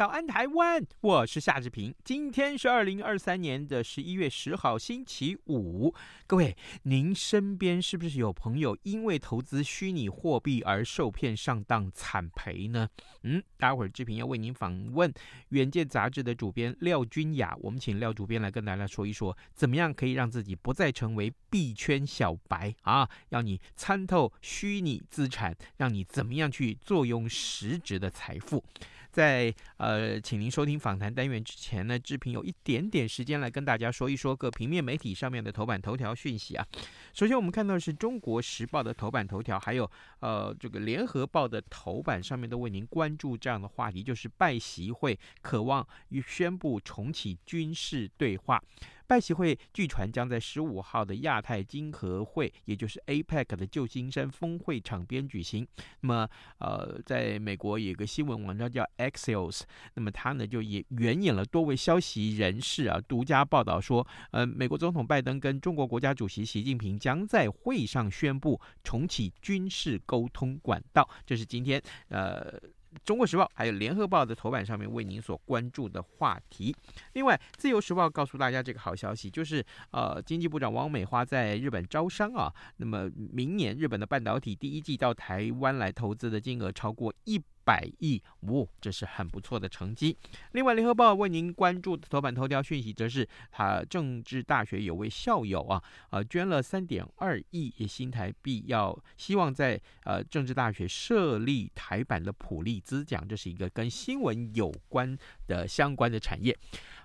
早安，台湾！我是夏志平。今天是二零二三年的十一月十号，星期五。各位，您身边是不是有朋友因为投资虚拟货币而受骗上当惨赔呢？嗯，待会儿志平要为您访问《远见》杂志的主编廖君雅，我们请廖主编来跟大家说一说，怎么样可以让自己不再成为币圈小白啊？要你参透虚拟资产，让你怎么样去坐拥实质的财富。在呃，请您收听访谈单元之前呢，志平有一点点时间来跟大家说一说各平面媒体上面的头版头条讯息啊。首先，我们看到是《中国时报》的头版头条，还有呃这个《联合报》的头版上面都为您关注这样的话题，就是拜习会渴望与宣布重启军事对话。拜习会据传将在十五号的亚太经合会，也就是 APEC 的旧金山峰会场边举行。那么，呃，在美国有一个新闻网站叫 Axios，那么他呢就也援引了多位消息人士啊，独家报道说，呃，美国总统拜登跟中国国家主席习近平将在会上宣布重启军事沟通管道。这是今天呃。中国时报还有联合报的头版上面为您所关注的话题。另外，自由时报告诉大家这个好消息，就是呃，经济部长王美花在日本招商啊。那么明年日本的半导体第一季到台湾来投资的金额超过一百亿，哦，这是很不错的成绩。另外，联合报为您关注的头版头条讯息，则是他政治大学有位校友啊，呃，捐了三点二亿新台币，要希望在呃政治大学设立台版的普利兹奖，这是一个跟新闻有关的相关的产业。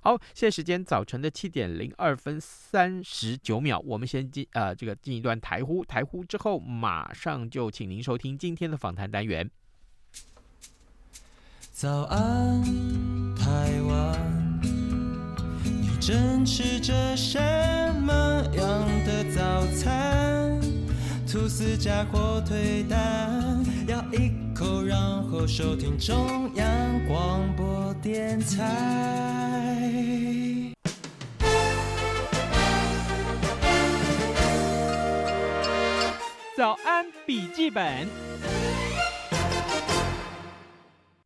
好，现在时间早晨的七点零二分三十九秒，我们先进呃这个进一段台呼，台呼之后马上就请您收听今天的访谈单元。早安，台湾，你正吃着什么样的早餐？吐司加火腿蛋，咬一口，然后收听中央广播电台。早安，笔记本。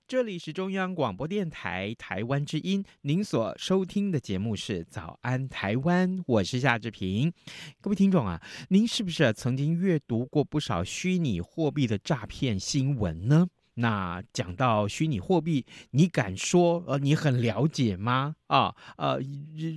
这里是中央广播电台台湾之音，您所收听的节目是《早安台湾》，我是夏志平。各位听众啊，您是不是曾经阅读过不少虚拟货币的诈骗新闻呢？那讲到虚拟货币，你敢说呃你很了解吗？啊呃，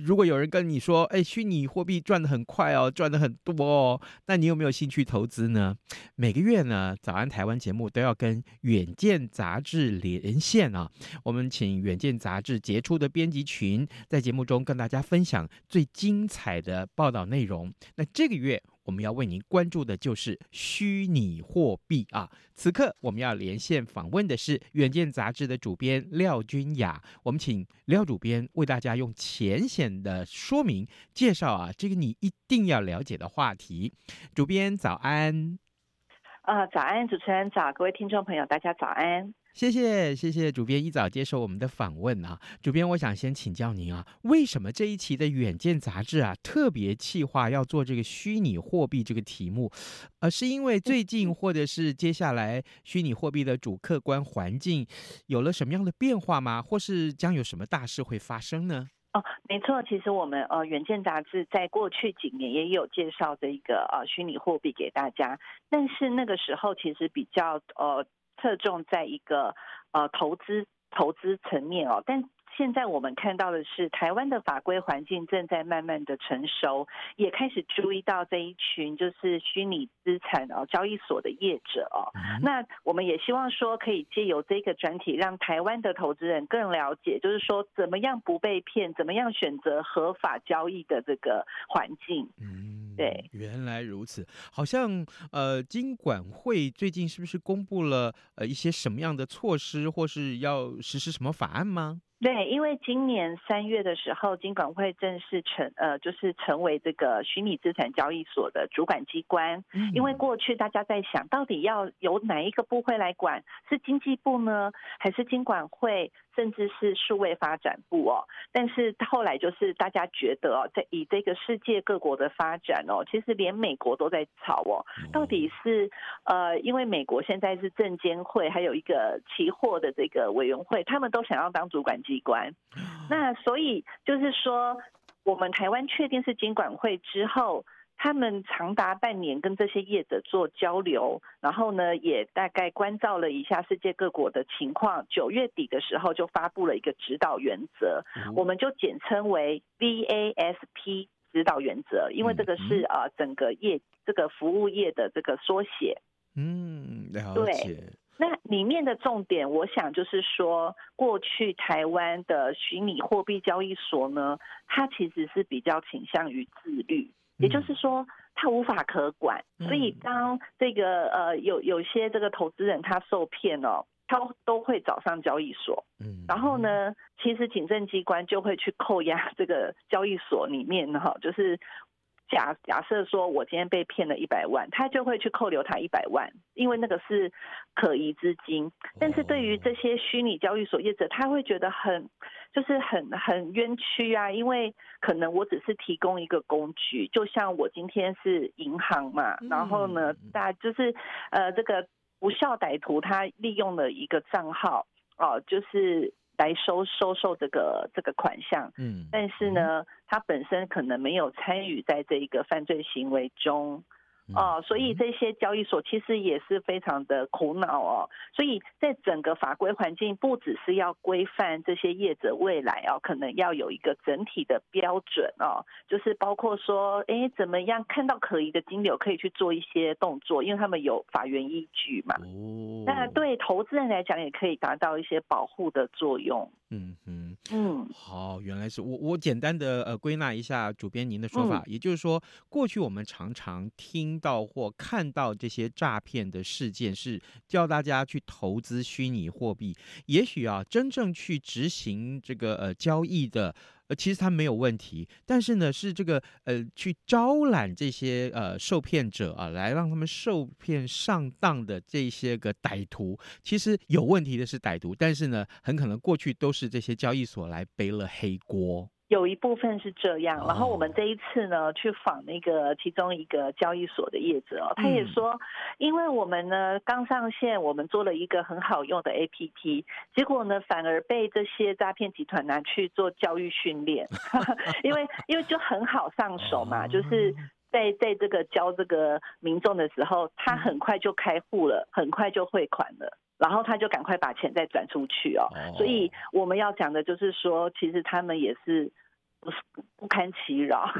如果有人跟你说，哎，虚拟货币赚得很快哦，赚得很多哦，那你有没有兴趣投资呢？每个月呢，早安台湾节目都要跟远见杂志连线啊，我们请远见杂志杰出的编辑群在节目中跟大家分享最精彩的报道内容。那这个月。我们要为您关注的就是虚拟货币啊！此刻我们要连线访问的是《远见》杂志的主编廖君雅，我们请廖主编为大家用浅显的说明介绍啊，这个你一定要了解的话题。主编早安。呃，早安，主持人早，各位听众朋友，大家早安。谢谢谢谢主编一早接受我们的访问啊，主编，我想先请教您啊，为什么这一期的《远见》杂志啊特别企划要做这个虚拟货币这个题目？呃，是因为最近或者是接下来虚拟货币的主客观环境有了什么样的变化吗？或是将有什么大事会发生呢？哦，没错，其实我们呃《远见》杂志在过去几年也有介绍这一个呃虚拟货币给大家，但是那个时候其实比较呃。侧重在一个呃投资投资层面哦，但现在我们看到的是，台湾的法规环境正在慢慢的成熟，也开始注意到这一群就是虚拟资产哦交易所的业者哦。那我们也希望说，可以借由这个专题，让台湾的投资人更了解，就是说怎么样不被骗，怎么样选择合法交易的这个环境。嗯。对，原来如此。好像呃，金管会最近是不是公布了呃一些什么样的措施，或是要实施什么法案吗？对，因为今年三月的时候，金管会正式成呃，就是成为这个虚拟资产交易所的主管机关。嗯。因为过去大家在想到底要由哪一个部会来管，是经济部呢，还是金管会，甚至是数位发展部哦？但是后来就是大家觉得哦，在以这个世界各国的发展哦，其实连美国都在吵哦，到底是呃，因为美国现在是证监会，还有一个期货的这个委员会，他们都想要当主管机。机关，那所以就是说，我们台湾确定是监管会之后，他们长达半年跟这些业者做交流，然后呢，也大概关照了一下世界各国的情况。九月底的时候就发布了一个指导原则，我们就简称为 VASP 指导原则，因为这个是呃整个业这个服务业的这个缩写。嗯，了解。对。那里面的重点，我想就是说，过去台湾的虚拟货币交易所呢，它其实是比较倾向于自律，也就是说，它无法可管。所以当这个呃有有些这个投资人他受骗哦，他都会找上交易所，嗯，然后呢，其实警政机关就会去扣押这个交易所里面哈，就是。假假设说，我今天被骗了一百万，他就会去扣留他一百万，因为那个是可疑资金。但是对于这些虚拟交易所业者，他会觉得很就是很很冤屈啊，因为可能我只是提供一个工具，就像我今天是银行嘛，然后呢，大就是呃这个不肖歹徒他利用了一个账号哦，就是。来收收受这个这个款项，嗯，但是呢，他本身可能没有参与在这一个犯罪行为中。哦，所以这些交易所其实也是非常的苦恼哦。所以在整个法规环境，不只是要规范这些业者未来哦，可能要有一个整体的标准哦，就是包括说，哎，怎么样看到可疑的金流可以去做一些动作，因为他们有法源依据嘛。哦。那对投资人来讲，也可以达到一些保护的作用。嗯嗯嗯。好，原来是我我简单的呃归纳一下主编您的说法，嗯，也就是说，过去我们常常听。听到或看到这些诈骗的事件，是叫大家去投资虚拟货币。也许啊，真正去执行这个呃交易的，其实他没有问题。但是呢，是这个呃去招揽这些呃受骗者啊，来让他们受骗上当的这些个歹徒，其实有问题的是歹徒。但是呢，很可能过去都是这些交易所来背了黑锅。有一部分是这样，然后我们这一次呢去访那个其中一个交易所的业者哦，他也说，因为我们呢刚上线，我们做了一个很好用的 APP，结果呢反而被这些诈骗集团拿去做教育训练，因为因为就很好上手嘛，就是在在这个教这个民众的时候，他很快就开户了，很快就汇款了。然后他就赶快把钱再转出去哦，所以我们要讲的就是说，其实他们也是不是不堪其扰。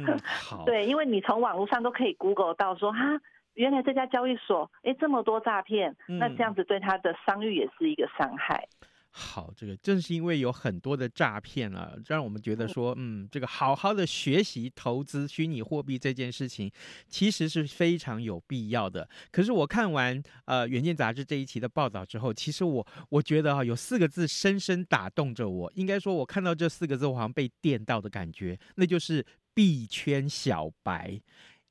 对，因为你从网络上都可以 Google 到说，哈，原来这家交易所，哎，这么多诈骗，那这样子对他的商誉也是一个伤害。好，这个正是因为有很多的诈骗啊，让我们觉得说，嗯，这个好好的学习投资虚拟货币这件事情，其实是非常有必要的。可是我看完呃《远见》杂志这一期的报道之后，其实我我觉得啊，有四个字深深打动着我。应该说，我看到这四个字，我好像被电到的感觉，那就是币圈小白。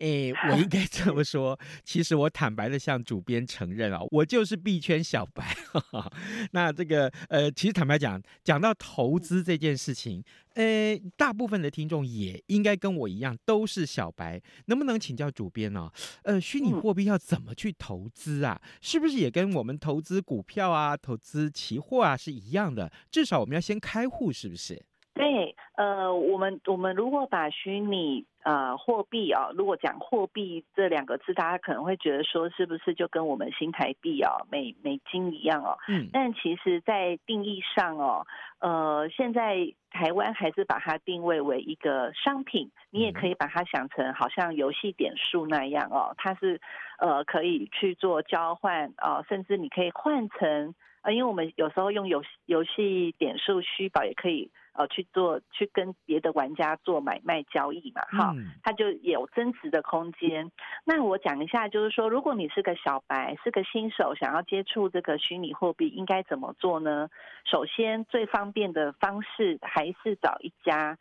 哎、欸，我应 该这么说。其实我坦白的向主编承认啊，我就是币圈小白。那这个呃，其实坦白讲，讲到投资这件事情，呃、欸，大部分的听众也应该跟我一样都是小白。能不能请教主编呢？呃，虚拟货币要怎么去投资啊？是不是也跟我们投资股票啊、投资期货啊是一样的？至少我们要先开户，是不是？对，呃，我们我们如果把虚拟呃货币啊，如果讲货币这两个字，大家可能会觉得说，是不是就跟我们新台币啊、美美金一样哦？嗯。但其实，在定义上哦，呃，现在台湾还是把它定位为一个商品，你也可以把它想成好像游戏点数那样哦，它是呃可以去做交换啊、呃，甚至你可以换成。啊，因为我们有时候用游游戏点数虚宝也可以呃去做去跟别的玩家做买卖交易嘛，哈，它就有增值的空间。那我讲一下，就是说，如果你是个小白，是个新手，想要接触这个虚拟货币，应该怎么做呢？首先，最方便的方式还是找一家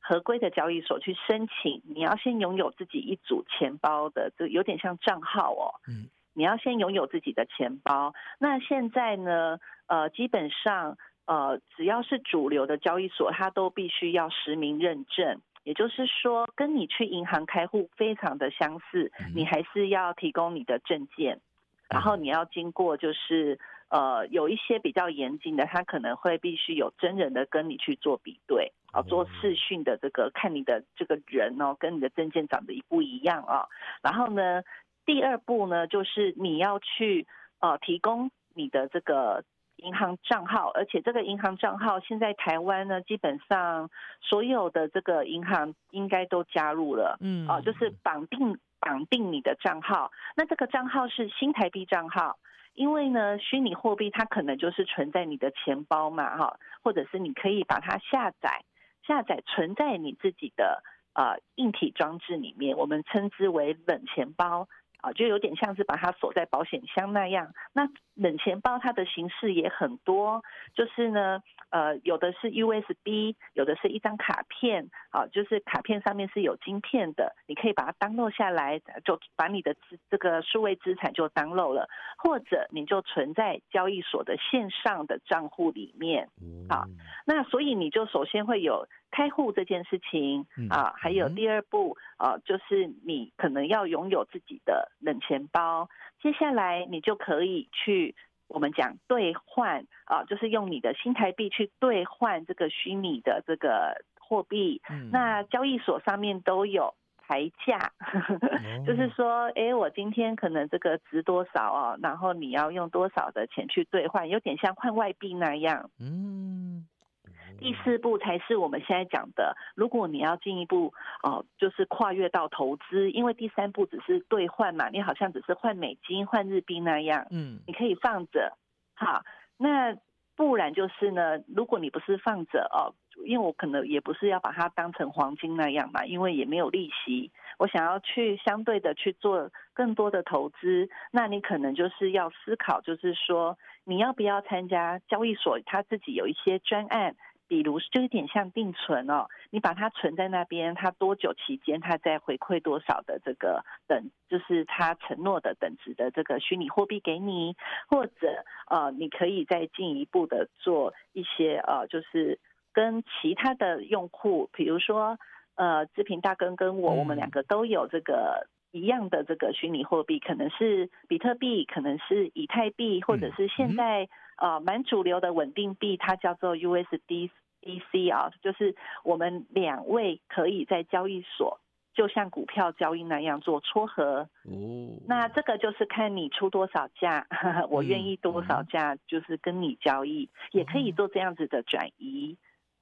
合规的交易所去申请。你要先拥有自己一组钱包的，就有点像账号哦。嗯。你要先拥有自己的钱包。那现在呢？呃，基本上，呃，只要是主流的交易所，它都必须要实名认证。也就是说，跟你去银行开户非常的相似，你还是要提供你的证件，然后你要经过就是呃，有一些比较严谨的，它可能会必须有真人的跟你去做比对啊，做视讯的这个看你的这个人哦，跟你的证件长得一不一样啊。然后呢，第二步呢，就是你要去呃提供你的这个银行账号，而且这个银行账号现在台湾呢，基本上所有的这个银行应该都加入了，嗯，啊，就是绑定绑定你的账号。那这个账号是新台币账号，因为呢，虚拟货币它可能就是存在你的钱包嘛，哈，或者是你可以把它下载下载存在你自己的呃硬体装置里面，我们称之为冷钱包。啊，就有点像是把它锁在保险箱那样。那冷钱包它的形式也很多，就是呢，呃，有的是 USB，有的是一张卡片，啊，就是卡片上面是有晶片的，你可以把它 download 下来，就把你的这个数位资产就 download 了，或者你就存在交易所的线上的账户里面。好，那所以你就首先会有。开户这件事情啊，还有第二步啊，就是你可能要拥有自己的冷钱包。接下来你就可以去我们讲兑换啊，就是用你的新台币去兑换这个虚拟的这个货币。那交易所上面都有牌价，就是说，哎，我今天可能这个值多少哦，然后你要用多少的钱去兑换，有点像换外币那样。嗯。第四步才是我们现在讲的，如果你要进一步哦，就是跨越到投资，因为第三步只是兑换嘛，你好像只是换美金、换日币那样，嗯，你可以放着，好，那不然就是呢，如果你不是放着哦，因为我可能也不是要把它当成黄金那样嘛，因为也没有利息，我想要去相对的去做更多的投资，那你可能就是要思考，就是说你要不要参加交易所，他自己有一些专案。比如就有点像定存哦，你把它存在那边，它多久期间它再回馈多少的这个等，就是它承诺的等值的这个虚拟货币给你，或者呃，你可以再进一步的做一些呃，就是跟其他的用户，比如说呃，志平大哥跟我，我们两个都有这个一样的这个虚拟货币，可能是比特币，可能是以太币，或者是现在呃蛮主流的稳定币，它叫做 USD。DC 啊，就是我们两位可以在交易所，就像股票交易那样做撮合。哦，那这个就是看你出多少价，我愿意多少价，就是跟你交易，也可以做这样子的转移。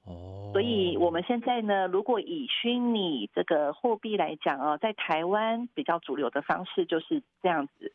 哦，所以我们现在呢，如果以虚拟这个货币来讲哦，在台湾比较主流的方式就是这样子。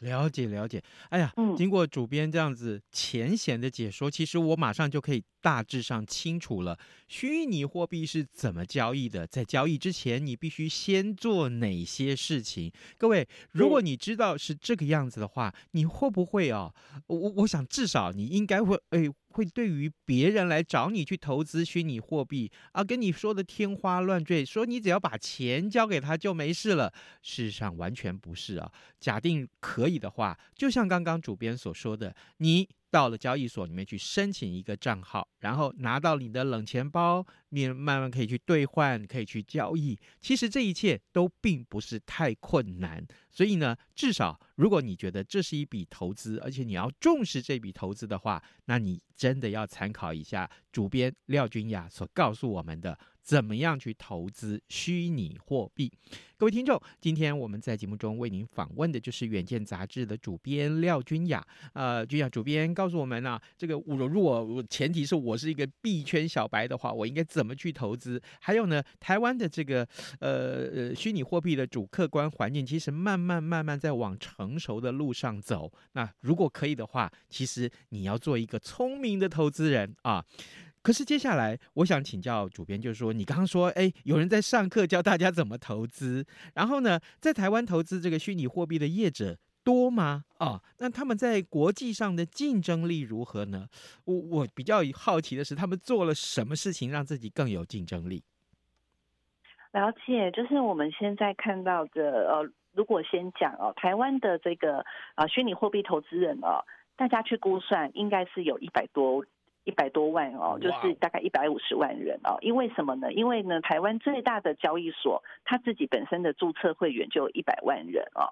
了解了解，哎呀，嗯，经过主编这样子浅显的解说，其实我马上就可以大致上清楚了，虚拟货币是怎么交易的，在交易之前你必须先做哪些事情？各位，如果你知道是这个样子的话，你会不会啊？我我想至少你应该会，哎。会对于别人来找你去投资虚拟货币啊，跟你说的天花乱坠，说你只要把钱交给他就没事了。事实上完全不是啊。假定可以的话，就像刚刚主编所说的，你。到了交易所里面去申请一个账号，然后拿到你的冷钱包，你慢慢可以去兑换，可以去交易。其实这一切都并不是太困难，所以呢，至少如果你觉得这是一笔投资，而且你要重视这笔投资的话，那你真的要参考一下主编廖君雅所告诉我们的。怎么样去投资虚拟货币？各位听众，今天我们在节目中为您访问的就是《远见》杂志的主编廖君雅。呃，君雅主编告诉我们啊，这个我如果前提是我是一个币圈小白的话，我应该怎么去投资？还有呢，台湾的这个呃呃虚拟货币的主客观环境，其实慢慢慢慢在往成熟的路上走。那如果可以的话，其实你要做一个聪明的投资人啊。可是接下来我想请教主编，就是说你刚刚说，哎，有人在上课教大家怎么投资，然后呢，在台湾投资这个虚拟货币的业者多吗？啊，那他们在国际上的竞争力如何呢？我我比较好奇的是，他们做了什么事情让自己更有竞争力？了解，就是我们现在看到的，呃，如果先讲哦，台湾的这个啊、呃、虚拟货币投资人哦，大家去估算，应该是有一百多。一百多万哦，就是大概一百五十万人哦。因为什么呢？因为呢，台湾最大的交易所，它自己本身的注册会员就有一百万人哦。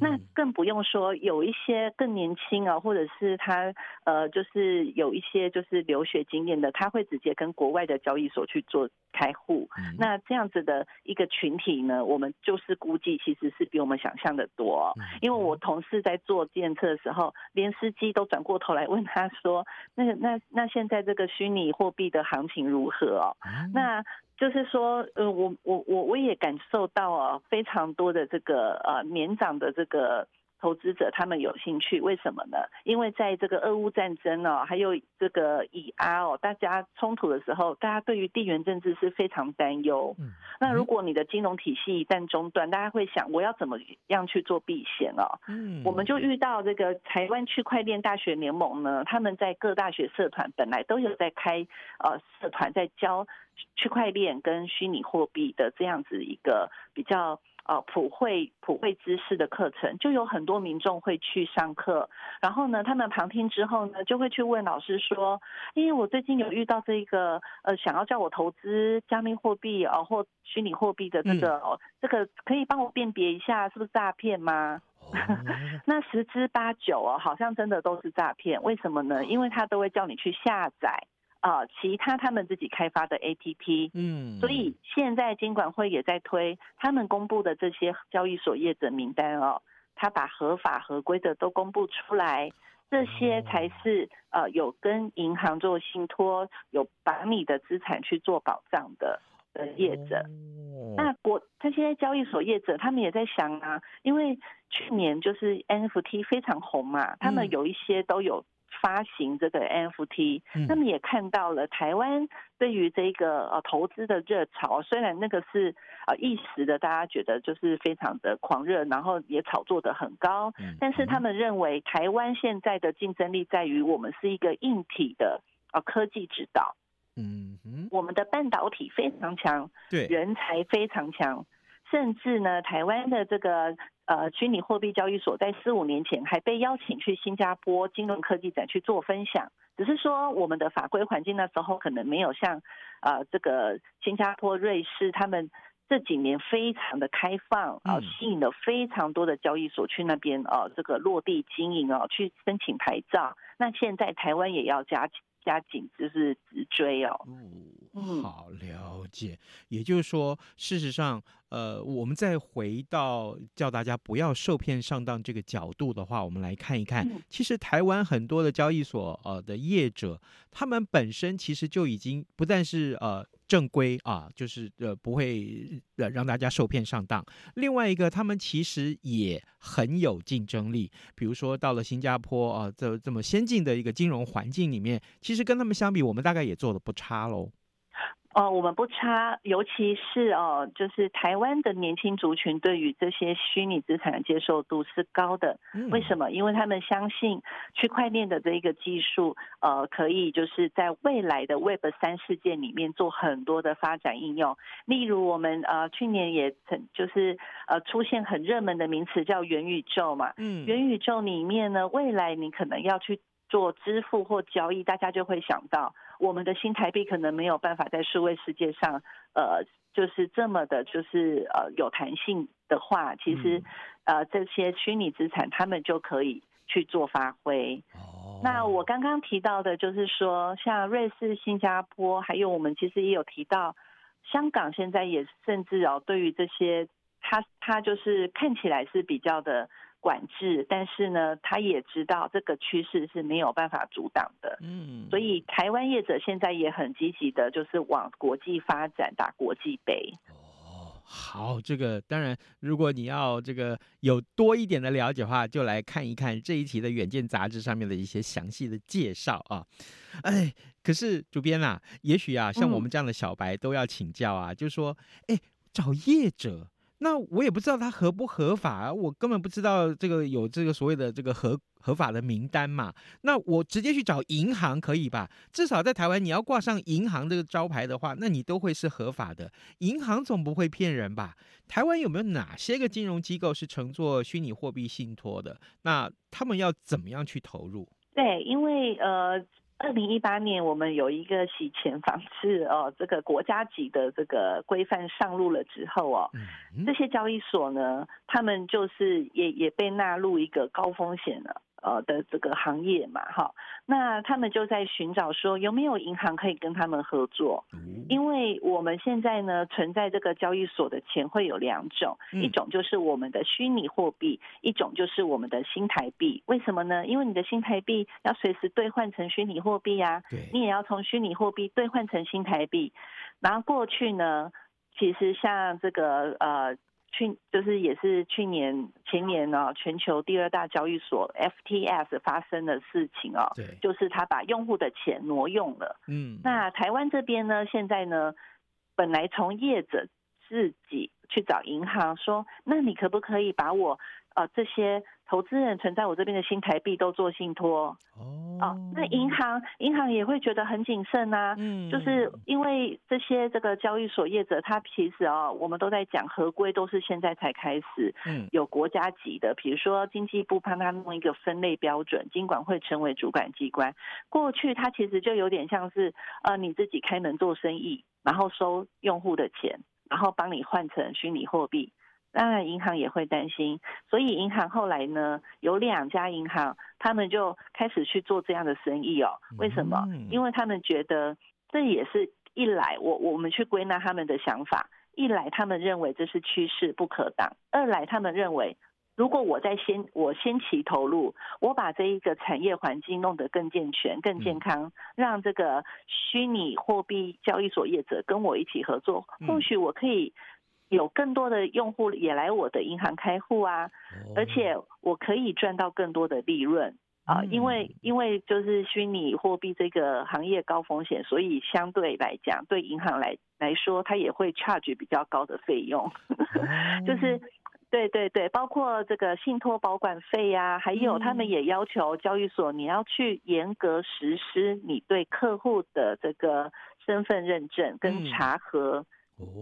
那更不用说有一些更年轻啊，或者是他呃，就是有一些就是留学经验的，他会直接跟国外的交易所去做开户。那这样子的一个群体呢，我们就是估计其实是比我们想象的多。因为我同事在做检测的时候，连司机都转过头来问他说：“那那那。”现在这个虚拟货币的行情如何哦？那就是说，呃，我我我我也感受到哦，非常多的这个呃年长的这个。投资者他们有兴趣，为什么呢？因为在这个俄乌战争哦，还有这个以阿哦，大家冲突的时候，大家对于地缘政治是非常担忧。嗯，那如果你的金融体系一旦中断，大家会想，我要怎么样去做避险哦？嗯，我们就遇到这个台湾区块链大学联盟呢，他们在各大学社团本来都有在开呃社团，在教区块链跟虚拟货币的这样子一个比较。呃，普惠普惠知识的课程，就有很多民众会去上课，然后呢，他们旁听之后呢，就会去问老师说，因为我最近有遇到这个呃，想要叫我投资加密货币啊、呃，或虚拟货币的这个，嗯、这个可以帮我辨别一下是不是诈骗吗？哦、那十之八九哦，好像真的都是诈骗，为什么呢？因为他都会叫你去下载。啊，其他他们自己开发的 APP，嗯，所以现在监管会也在推他们公布的这些交易所业者名单哦，他把合法合规的都公布出来，这些才是呃有跟银行做信托，有把你的资产去做保障的的业者。那国这些交易所业者，他们也在想啊，因为去年就是 NFT 非常红嘛，他们有一些都有。发行这个 NFT，那么也看到了台湾对于这个呃投资的热潮，虽然那个是呃一时的，大家觉得就是非常的狂热，然后也炒作的很高，但是他们认为台湾现在的竞争力在于我们是一个硬体的呃科技指导，嗯，我们的半导体非常强，对，人才非常强。甚至呢，台湾的这个呃虚拟货币交易所，在四五年前还被邀请去新加坡金融科技展去做分享。只是说，我们的法规环境那时候可能没有像呃这个新加坡、瑞士他们这几年非常的开放啊，吸引了非常多的交易所去那边啊这个落地经营啊，去申请牌照。那现在台湾也要加加紧，就是直追哦。嗯，好了解。也就是说，事实上。呃，我们再回到叫大家不要受骗上当这个角度的话，我们来看一看，其实台湾很多的交易所呃的业者，他们本身其实就已经不但是呃正规啊，就是呃不会呃让大家受骗上当。另外一个，他们其实也很有竞争力，比如说到了新加坡啊，这这么先进的一个金融环境里面，其实跟他们相比，我们大概也做的不差喽。哦，我们不差，尤其是哦，就是台湾的年轻族群对于这些虚拟资产的接受度是高的。为什么？因为他们相信区块链的这一个技术，呃，可以就是在未来的 Web 三世界里面做很多的发展应用。例如，我们呃去年也曾就是呃出现很热门的名词叫元宇宙嘛。嗯。元宇宙里面呢，未来你可能要去做支付或交易，大家就会想到。我们的新台币可能没有办法在数位世界上，呃，就是这么的，就是呃有弹性的话，其实呃这些虚拟资产他们就可以去做发挥。那我刚刚提到的就是说，像瑞士、新加坡，还有我们其实也有提到，香港现在也甚至哦，对于这些，它它就是看起来是比较的。管制，但是呢，他也知道这个趋势是没有办法阻挡的。嗯，所以台湾业者现在也很积极的，就是往国际发展，打国际杯。好，这个当然，如果你要这个有多一点的了解的话，就来看一看这一期的《远见》杂志上面的一些详细的介绍啊。哎，可是主编啊，也许啊，像我们这样的小白都要请教啊，嗯、就是说，哎，找业者。那我也不知道它合不合法啊，我根本不知道这个有这个所谓的这个合合法的名单嘛。那我直接去找银行可以吧？至少在台湾，你要挂上银行这个招牌的话，那你都会是合法的。银行总不会骗人吧？台湾有没有哪些个金融机构是承做虚拟货币信托的？那他们要怎么样去投入？对，因为呃。二零一八年，我们有一个洗钱防治哦，这个国家级的这个规范上路了之后哦，这些交易所呢，他们就是也也被纳入一个高风险了。呃的这个行业嘛，哈，那他们就在寻找说有没有银行可以跟他们合作，因为我们现在呢存在这个交易所的钱会有两种，一种就是我们的虚拟货币，一种就是我们的新台币。为什么呢？因为你的新台币要随时兑换成虚拟货币呀，你也要从虚拟货币兑换成新台币。然后过去呢，其实像这个呃。去就是也是去年前年呢，全球第二大交易所 FTS 发生的事情哦，对，就是他把用户的钱挪用了。嗯，那台湾这边呢，现在呢，本来从业者自己去找银行说，那你可不可以把我呃这些。投资人存在我这边的新台币都做信托哦，哦，那银行银行也会觉得很谨慎啊，嗯，就是因为这些这个交易所业者，他其实哦，我们都在讲合规都是现在才开始，嗯，有国家级的，比如说经济部帮他弄一个分类标准，金管会成为主管机关，过去他其实就有点像是呃你自己开门做生意，然后收用户的钱，然后帮你换成虚拟货币。当然，银行也会担心，所以银行后来呢，有两家银行，他们就开始去做这样的生意哦。为什么？因为他们觉得这也是一来，我我们去归纳他们的想法，一来他们认为这是趋势不可挡，二来他们认为，如果我在先我先期投入，我把这一个产业环境弄得更健全、更健康，让这个虚拟货币交易所业者跟我一起合作，或许我可以。有更多的用户也来我的银行开户啊，而且我可以赚到更多的利润。啊，因为因为就是虚拟货币这个行业高风险，所以相对来讲，对银行来来说，它也会 charge 比较高的费用，就是对对对，包括这个信托保管费呀，还有他们也要求交易所你要去严格实施你对客户的这个身份认证跟查核。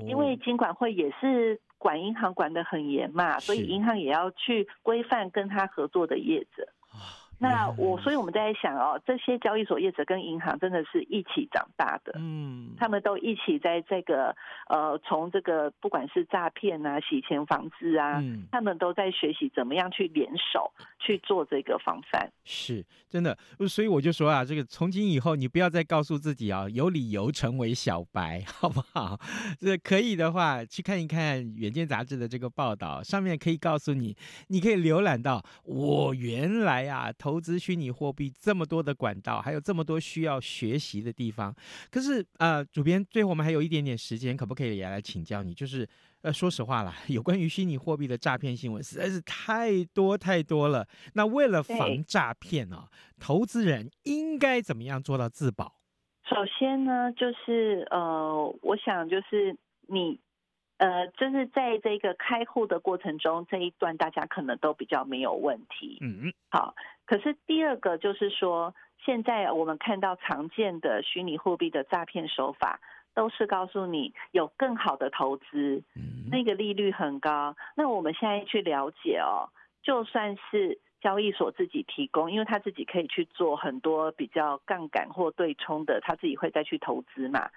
因为金管会也是管银行管得很严嘛，所以银行也要去规范跟他合作的业者。那我，所以我们在想哦，这些交易所业者跟银行真的是一起长大的，嗯，他们都一起在这个呃，从这个不管是诈骗啊、洗钱防治啊，嗯，他们都在学习怎么样去联手去做这个防范。是真的，所以我就说啊，这个从今以后，你不要再告诉自己啊，有理由成为小白，好不好？这可以的话，去看一看《远见》杂志的这个报道，上面可以告诉你，你可以浏览到我原来啊。投资虚拟货币这么多的管道，还有这么多需要学习的地方。可是，呃，主编，最后我们还有一点点时间，可不可以也来请教你？就是，呃，说实话啦，有关于虚拟货币的诈骗新闻实在是太多太多了。那为了防诈骗啊，投资人应该怎么样做到自保？首先呢，就是呃，我想就是你。呃，就是在这个开户的过程中，这一段大家可能都比较没有问题。嗯，好。可是第二个就是说，现在我们看到常见的虚拟货币的诈骗手法，都是告诉你有更好的投资，那个利率很高。那我们现在去了解哦，就算是交易所自己提供，因为他自己可以去做很多比较杠杆或对冲的，他自己会再去投资嘛。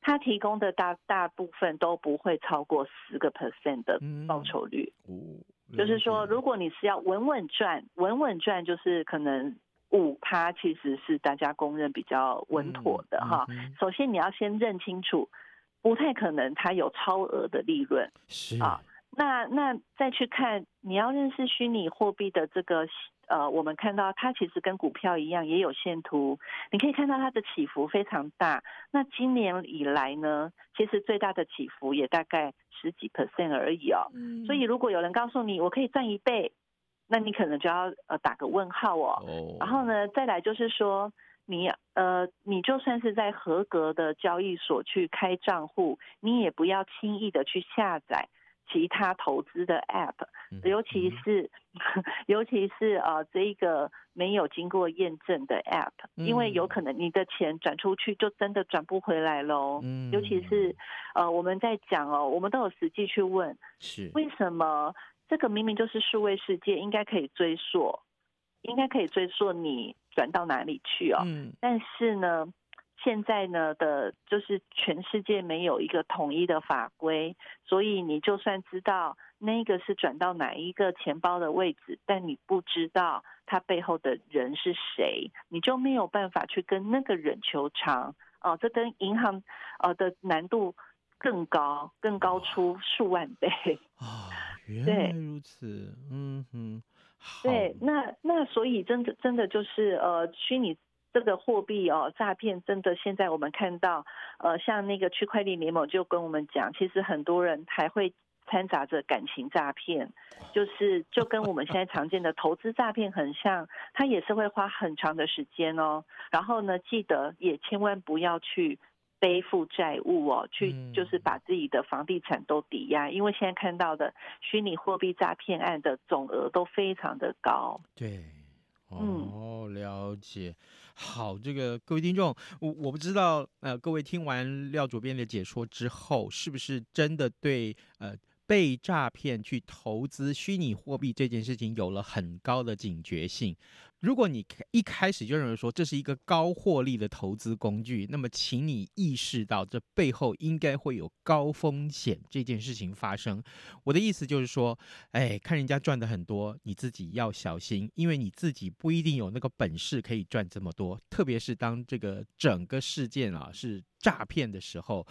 他提供的大大部分都不会超过十个 percent 的报酬率，嗯，就是说，如果你是要稳稳赚，稳稳赚就是可能五趴，其实是大家公认比较稳妥的哈。首先你要先认清楚，不太可能它有超额的利润，是。啊。那那再去看，你要认识虚拟货币的这个呃，我们看到它其实跟股票一样，也有线图，你可以看到它的起伏非常大。那今年以来呢，其实最大的起伏也大概十几 percent 而已哦。嗯。所以如果有人告诉你我可以赚一倍，那你可能就要呃打个问号哦。哦。然后呢，再来就是说，你呃，你就算是在合格的交易所去开账户，你也不要轻易的去下载。其他投资的 App，尤其是、嗯、尤其是呃这一个没有经过验证的 App，因为有可能你的钱转出去就真的转不回来喽。嗯，尤其是呃我们在讲哦，我们都有实际去问，是为什么这个明明就是数位世界，应该可以追溯，应该可以追溯你转到哪里去哦。嗯，但是呢。现在呢的，就是全世界没有一个统一的法规，所以你就算知道那个是转到哪一个钱包的位置，但你不知道他背后的人是谁，你就没有办法去跟那个人求偿。哦、呃，这跟银行呃的难度更高，更高出数万倍。啊，原来如此。嗯哼，对，那那所以真的真的就是呃虚拟。这个货币哦，诈骗真的现在我们看到，呃，像那个区块链联盟就跟我们讲，其实很多人还会掺杂着感情诈骗，就是就跟我们现在常见的投资诈骗很像，他也是会花很长的时间哦。然后呢，记得也千万不要去背负债务哦，去就是把自己的房地产都抵押，因为现在看到的虚拟货币诈骗案的总额都非常的高。对，哦，了解。好，这个各位听众，我我不知道，呃，各位听完廖主编的解说之后，是不是真的对呃被诈骗去投资虚拟货币这件事情有了很高的警觉性？如果你一开始就认为说这是一个高获利的投资工具，那么请你意识到这背后应该会有高风险这件事情发生。我的意思就是说，哎，看人家赚的很多，你自己要小心，因为你自己不一定有那个本事可以赚这么多。特别是当这个整个事件啊是诈骗的时候，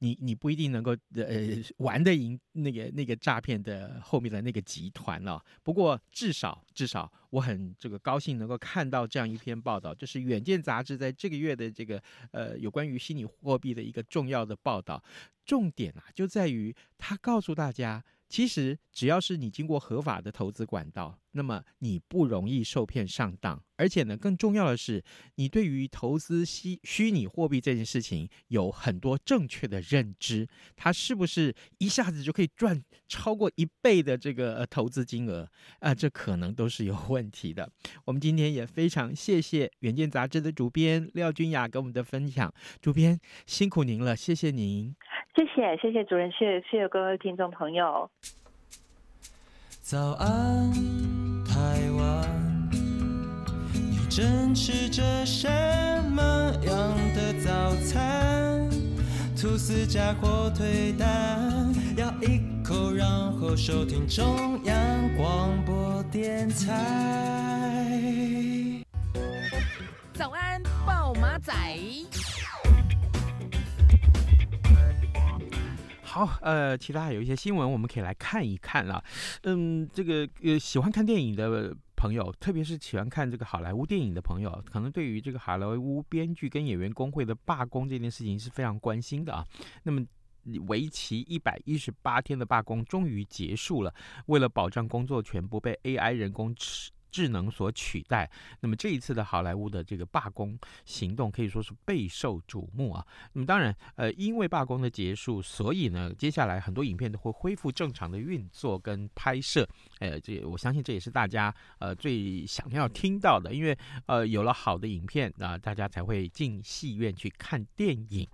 你你不一定能够呃玩得赢那个那个诈骗的后面的那个集团了。不过至少至少。我很这个高兴能够看到这样一篇报道，就是《远见》杂志在这个月的这个呃有关于虚拟货币的一个重要的报道，重点啊就在于它告诉大家。其实只要是你经过合法的投资管道，那么你不容易受骗上当。而且呢，更重要的是，你对于投资虚虚拟货币这件事情有很多正确的认知。它是不是一下子就可以赚超过一倍的这个投资金额啊？这可能都是有问题的。我们今天也非常谢谢《远见》杂志的主编廖君雅跟我们的分享。主编辛苦您了，谢谢您。谢谢，谢谢主任，谢谢，谢各位听众朋友。早安，台湾，你正吃着什么样的早餐？吐司加火腿蛋，咬一口，然后收听中央广播电台。早安，暴马仔。好，呃，其他还有一些新闻，我们可以来看一看了。嗯，这个呃，喜欢看电影的朋友，特别是喜欢看这个好莱坞电影的朋友，可能对于这个好莱坞编剧跟演员工会的罢工这件事情是非常关心的啊。那么，为期一百一十八天的罢工终于结束了。为了保障工作权不被 AI 人工吃。智能所取代，那么这一次的好莱坞的这个罢工行动可以说是备受瞩目啊。那么当然，呃，因为罢工的结束，所以呢，接下来很多影片都会恢复正常的运作跟拍摄。呃，这我相信这也是大家呃最想要听到的，因为呃有了好的影片啊，大家才会进戏院去看电影。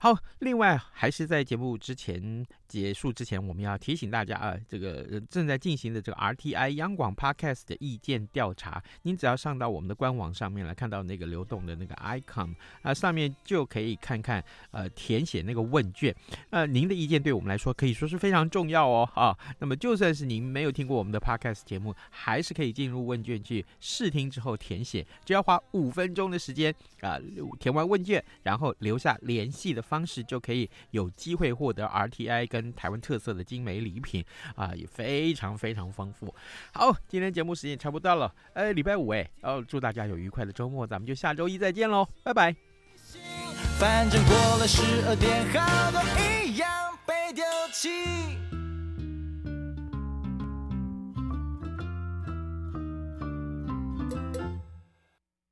好，另外还是在节目之前。结束之前，我们要提醒大家啊，这个正在进行的这个 RTI 央广 Podcast 的意见调查，您只要上到我们的官网上面来看到那个流动的那个 icon 啊，上面就可以看看呃填写那个问卷，呃，您的意见对我们来说可以说是非常重要哦啊。那么就算是您没有听过我们的 Podcast 节目，还是可以进入问卷去试听之后填写，只要花五分钟的时间啊，填完问卷，然后留下联系的方式，就可以有机会获得 RTI 跟台湾特色的精美礼品啊，也非常非常丰富。好，今天节目时间也差不多了，呃，礼拜五哎，哦，祝大家有愉快的周末，咱们就下周一再见喽，拜拜。反正过了十二点，好多一样被丢弃。